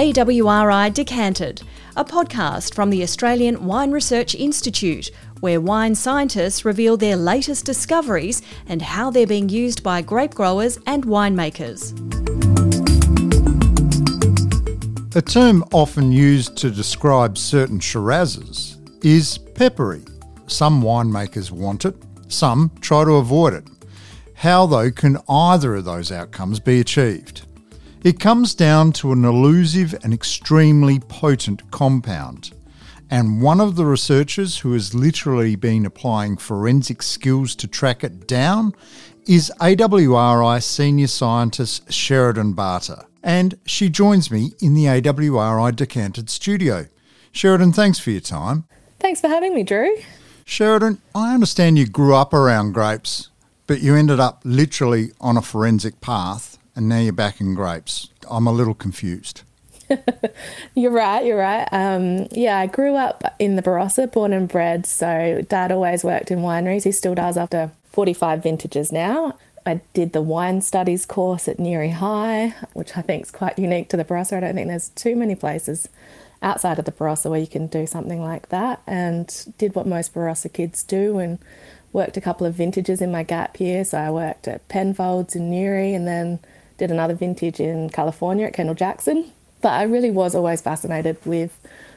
AWRI Decanted, a podcast from the Australian Wine Research Institute, where wine scientists reveal their latest discoveries and how they're being used by grape growers and winemakers. A term often used to describe certain Shirazes is peppery. Some winemakers want it, some try to avoid it. How, though, can either of those outcomes be achieved? It comes down to an elusive and extremely potent compound. And one of the researchers who has literally been applying forensic skills to track it down is AWRI senior scientist Sheridan Barter. And she joins me in the AWRI Decanted studio. Sheridan, thanks for your time. Thanks for having me, Drew. Sheridan, I understand you grew up around grapes, but you ended up literally on a forensic path and now you're back in grapes. I'm a little confused. you're right, you're right. Um, yeah, I grew up in the Barossa, born and bred. So dad always worked in wineries. He still does after 45 vintages now. I did the wine studies course at Nuri High, which I think is quite unique to the Barossa. I don't think there's too many places outside of the Barossa where you can do something like that. And did what most Barossa kids do and worked a couple of vintages in my gap year. So I worked at Penfolds in Nuri and then did another vintage in California at Kendall Jackson. But I really was always fascinated with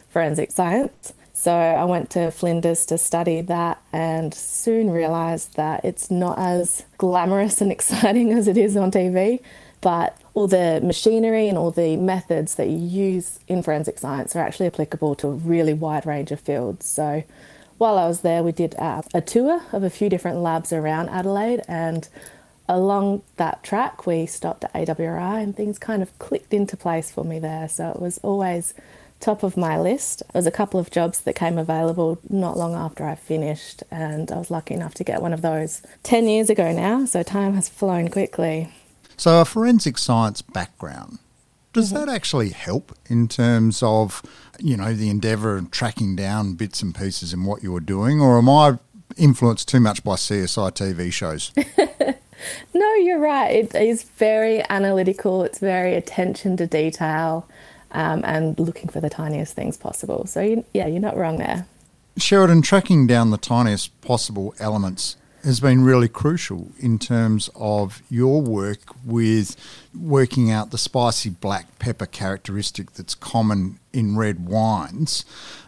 forensic science. So I went to Flinders to study that and soon realised that it's not as glamorous and exciting as it is on TV. But all the machinery and all the methods that you use in forensic science are actually applicable to a really wide range of fields. So while I was there, we did a, a tour of a few different labs around Adelaide and along that track, we stopped at AWRI and things kind of clicked into place for me there. So it was always top of my list. There was a couple of jobs that came available not long after I finished, and I was lucky enough to get one of those 10 years ago now. So time has flown quickly. So, a forensic science background. Does mm-hmm. that actually help in terms of, you know, the endeavour of tracking down bits and pieces in what you're doing, or am I influenced too much by CSI TV shows? no, you're right. It is very analytical, it's very attention to detail um, and looking for the tiniest things possible. So, you, yeah, you're not wrong there. Sheridan, tracking down the tiniest possible elements has been really crucial in terms of your work with working out the spicy black pepper characteristic that's common in red wines.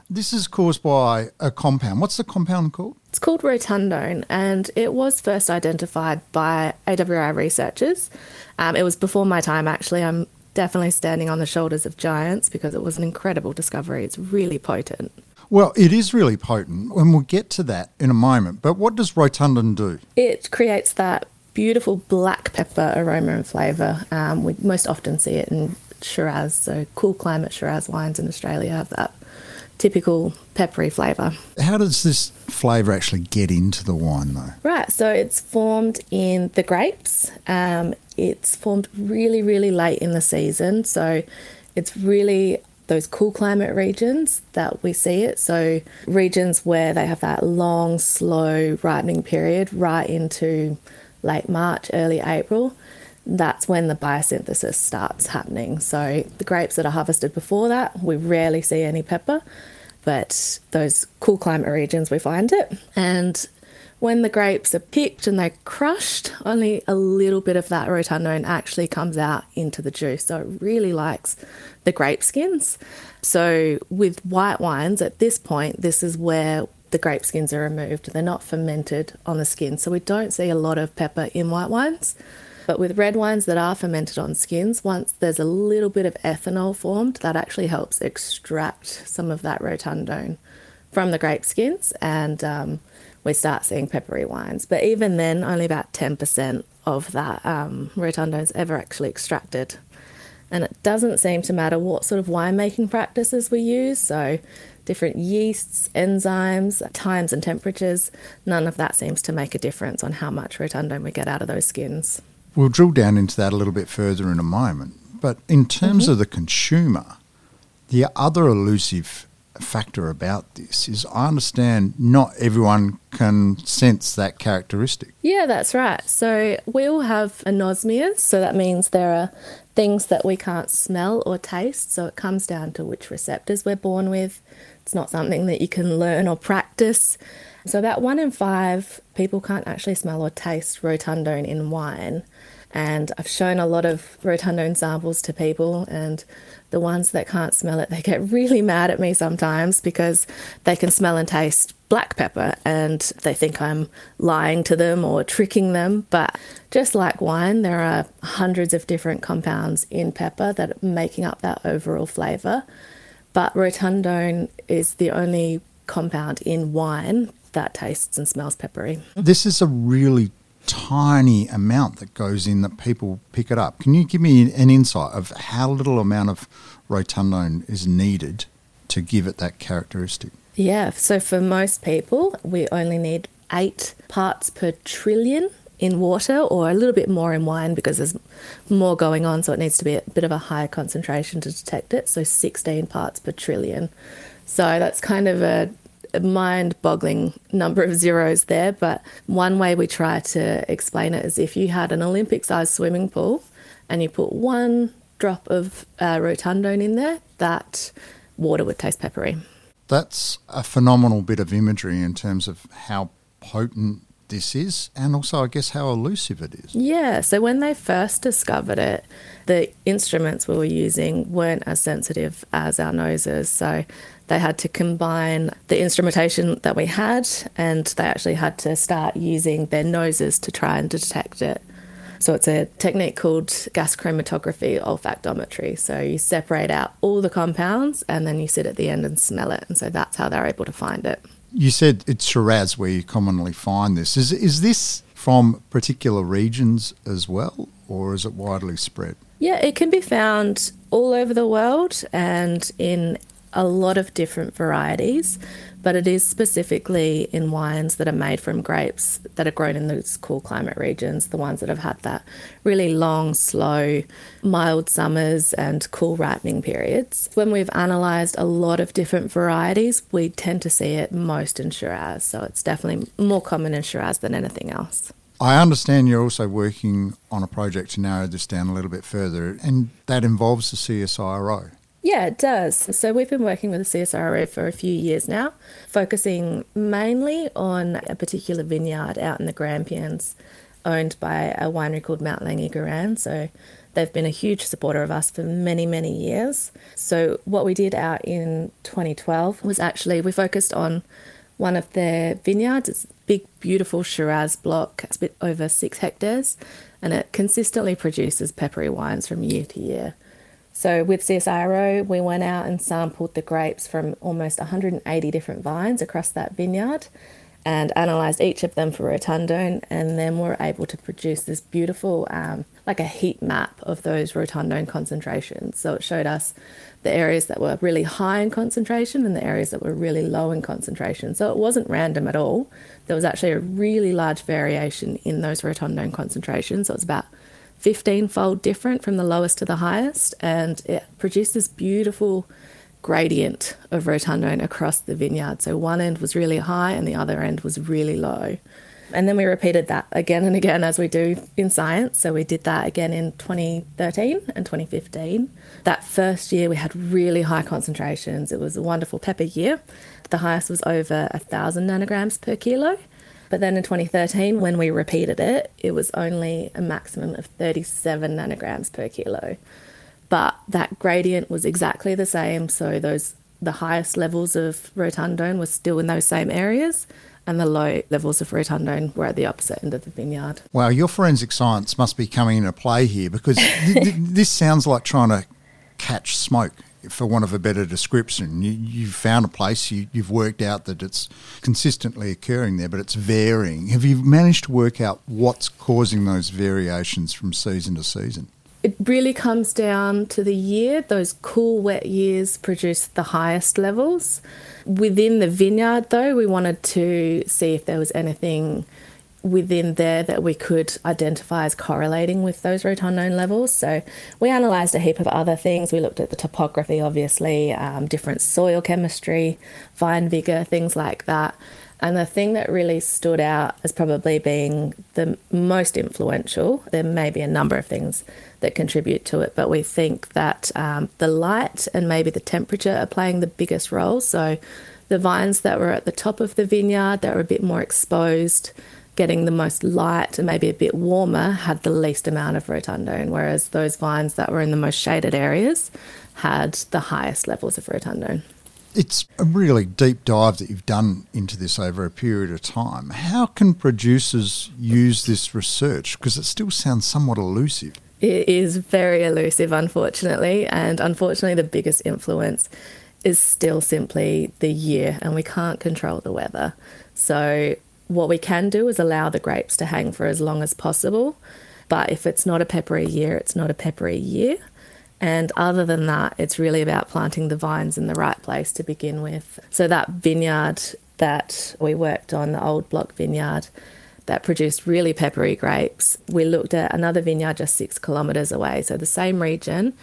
This is caused by a compound. What's the compound called? It's called rotundone, and it was first identified by AWRI researchers. Um, it was before my time, actually. I'm definitely standing on the shoulders of giants because it was an incredible discovery. It's really potent. Well, it is really potent, and we'll get to that in a moment. But what does rotundone do? It creates that beautiful black pepper aroma and flavour. Um, we most often see it in Shiraz, so cool climate Shiraz wines in Australia have that typical peppery flavour. How does this flavour actually get into the wine though? Right, so it's formed in the grapes. Um, it's formed really, really late in the season. So it's really those cool climate regions that we see it. So regions where they have that long, slow ripening period right into late March, early April that's when the biosynthesis starts happening. So the grapes that are harvested before that, we rarely see any pepper, but those cool climate regions we find it. And when the grapes are picked and they're crushed, only a little bit of that rotundone actually comes out into the juice. So it really likes the grape skins. So with white wines, at this point, this is where the grape skins are removed. They're not fermented on the skin. So we don't see a lot of pepper in white wines. But with red wines that are fermented on skins, once there's a little bit of ethanol formed, that actually helps extract some of that rotundone from the grape skins, and um, we start seeing peppery wines. But even then, only about 10% of that um, is ever actually extracted. And it doesn't seem to matter what sort of winemaking practices we use. So, different yeasts, enzymes, times, and temperatures, none of that seems to make a difference on how much rotundone we get out of those skins. We'll drill down into that a little bit further in a moment. But in terms mm-hmm. of the consumer, the other elusive factor about this is I understand not everyone can sense that characteristic. Yeah, that's right. So we all have anosmias, so that means there are things that we can't smell or taste. So it comes down to which receptors we're born with. It's not something that you can learn or practice. So about one in five people can't actually smell or taste rotundone in wine. And I've shown a lot of rotundone samples to people, and the ones that can't smell it, they get really mad at me sometimes because they can smell and taste black pepper and they think I'm lying to them or tricking them. But just like wine, there are hundreds of different compounds in pepper that are making up that overall flavour. But rotundone is the only compound in wine that tastes and smells peppery. This is a really tiny amount that goes in that people pick it up. Can you give me an insight of how little amount of rotundone is needed to give it that characteristic? Yeah, so for most people, we only need eight parts per trillion in water or a little bit more in wine because there's more going on, so it needs to be a bit of a higher concentration to detect it. So 16 parts per trillion. So that's kind of a mind boggling number of zeros there. But one way we try to explain it is if you had an Olympic sized swimming pool and you put one drop of uh, rotundone in there, that water would taste peppery. That's a phenomenal bit of imagery in terms of how potent this is and also, I guess, how elusive it is. Yeah, so when they first discovered it, the instruments we were using weren't as sensitive as our noses. So they had to combine the instrumentation that we had and they actually had to start using their noses to try and detect it. So it's a technique called gas chromatography olfactometry. So you separate out all the compounds and then you sit at the end and smell it. And so that's how they're able to find it. You said it's Shiraz where you commonly find this. Is, is this from particular regions as well, or is it widely spread? Yeah, it can be found all over the world and in a lot of different varieties, but it is specifically in wines that are made from grapes that are grown in those cool climate regions, the ones that have had that really long, slow, mild summers and cool ripening periods. When we've analysed a lot of different varieties, we tend to see it most in Shiraz, so it's definitely more common in Shiraz than anything else. I understand you're also working on a project to narrow this down a little bit further, and that involves the CSIRO. Yeah, it does. So we've been working with the CSIRO for a few years now, focusing mainly on a particular vineyard out in the Grampians, owned by a winery called Mount Langi So they've been a huge supporter of us for many, many years. So what we did out in 2012 was actually we focused on one of their vineyards. It's a big, beautiful Shiraz block. It's a bit over six hectares, and it consistently produces peppery wines from year to year. So with CSIRO, we went out and sampled the grapes from almost 180 different vines across that vineyard and analysed each of them for rotundone and then we're able to produce this beautiful um, like a heat map of those rotundone concentrations. So it showed us the areas that were really high in concentration and the areas that were really low in concentration. So it wasn't random at all. There was actually a really large variation in those rotundone concentrations. So it was about 15 fold different from the lowest to the highest, and it produces beautiful gradient of rotundone across the vineyard. So one end was really high and the other end was really low. And then we repeated that again and again as we do in science. So we did that again in 2013 and 2015. That first year we had really high concentrations. It was a wonderful pepper year. The highest was over a thousand nanograms per kilo. But then in 2013, when we repeated it, it was only a maximum of 37 nanograms per kilo. But that gradient was exactly the same. So those the highest levels of rotundone were still in those same areas, and the low levels of rotundone were at the opposite end of the vineyard. Wow, your forensic science must be coming into play here because th- th- this sounds like trying to catch smoke for want of a better description. You, you've found a place, you, you've worked out that it's consistently occurring there, but it's varying. Have you managed to work out what's causing those variations from season to season? It really comes down to the year. Those cool, wet years produce the highest levels. Within the vineyard, though, we wanted to see if there was anything within there that we could identify as correlating with those rotundone levels. So we analysed a heap of other things. We looked at the topography, obviously, um, different soil chemistry, vine vigour, things like that. And the thing that really stood out as probably being the most influential, there may be a number of things that contribute to it, but we think that um, the light and maybe the temperature are playing the biggest role. So the vines that were at the top of the vineyard that were a bit more exposed, getting the most light and maybe a bit warmer, had the least amount of rotundone, whereas those vines that were in the most shaded areas had the highest levels of rotundone. It's a really deep dive that you've done into this over a period of time. How can producers use this research? Because it still sounds somewhat elusive. It is very elusive, unfortunately, and unfortunately, the biggest influence is still simply the year, and we can't control the weather. So, what we can do is allow the grapes to hang for as long as possible. But if it's not a peppery year, it's not a peppery year. And other than that, it's really about planting the vines in the right place to begin with. So, that vineyard that we worked on, the old block vineyard that produced really peppery grapes, we looked at another vineyard just six kilometres away. So, the same region,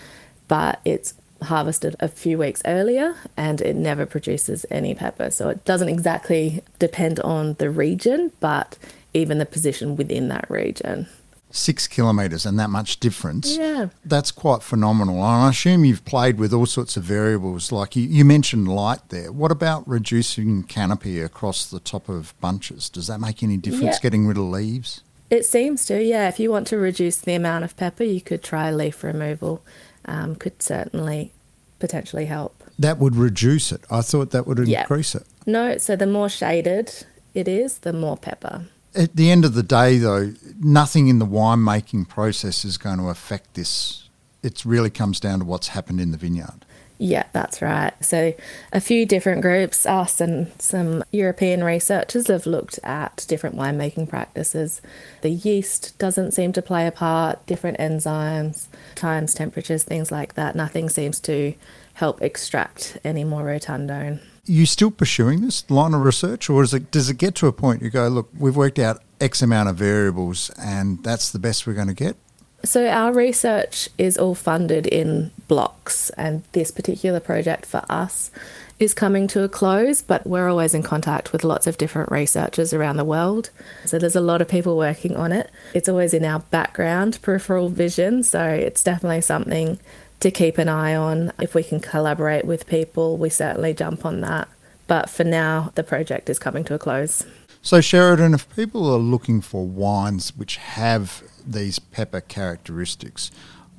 but it's harvested a few weeks earlier and it never produces any pepper. So, it doesn't exactly depend on the region, but even the position within that region six kilometres and that much difference. Yeah. That's quite phenomenal. And I assume you've played with all sorts of variables. Like you, you mentioned light there. What about reducing canopy across the top of bunches? Does that make any difference Yeah. getting rid of leaves? It seems to, yeah. If you want to reduce the amount of pepper, you could try leaf removal. Um, could certainly potentially help. That would reduce it. I thought that would increase it. No, so the more shaded it is, the more pepper. At the end of the day, though, nothing in the winemaking process is going to affect this. It really comes down to what's happened in the vineyard. Yeah, that's right. So, a few different groups, us and some European researchers, have looked at different winemaking practices. The yeast doesn't seem to play a part, different enzymes, times, temperatures, things like that. Nothing seems to help extract any more rotundone. you still pursuing this line of research, or is it, does it get to a point you go, look, we've worked out X amount of variables, and that's the best we're going to get? So, our research is all funded in blocks, and this particular project for us is coming to a close, but we're always in contact with lots of different researchers around the world. So, there's a lot of people working on it. It's always in our background, peripheral vision, so it's definitely something to keep an eye on. If we can collaborate with people, we certainly jump on that. But for now, the project is coming to a close. So, Sheridan, if people are looking for wines which have these pepper characteristics,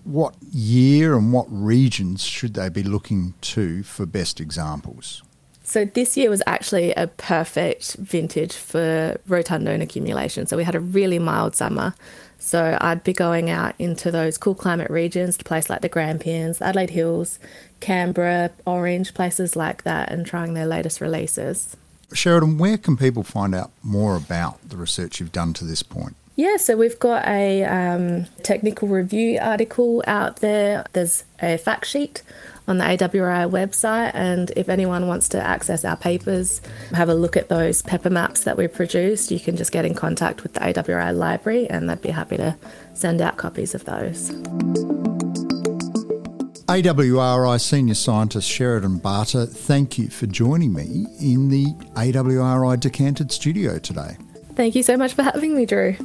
what year and what regions should they be looking to for best examples? So this year was actually a perfect vintage for rotundone accumulation. So we had a really mild summer. So I'd be going out into those cool climate regions, to places like the Grampians, Adelaide Hills, Canberra, Orange, places like that, and trying their latest releases. Sheridan, where can people find out more about the research you've done to this point? Yeah, so we've got a um, technical review article out there. There's a fact sheet on the AWRI website, and if anyone wants to access our papers, have a look at those pepper maps that we produced, you can just get in contact with the AWRI library, and they'd be happy to send out copies of those. AWRI Senior Scientist Sheridan Barter, thank you for joining me in the AWRI Decanted studio today. Thank you so much for having me, Drew.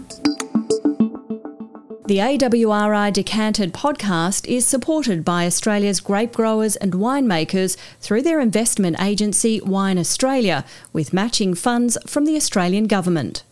The AWRI Decanted podcast is supported by Australia's grape growers and winemakers through their investment agency Wine Australia, with matching funds from the Australian Government.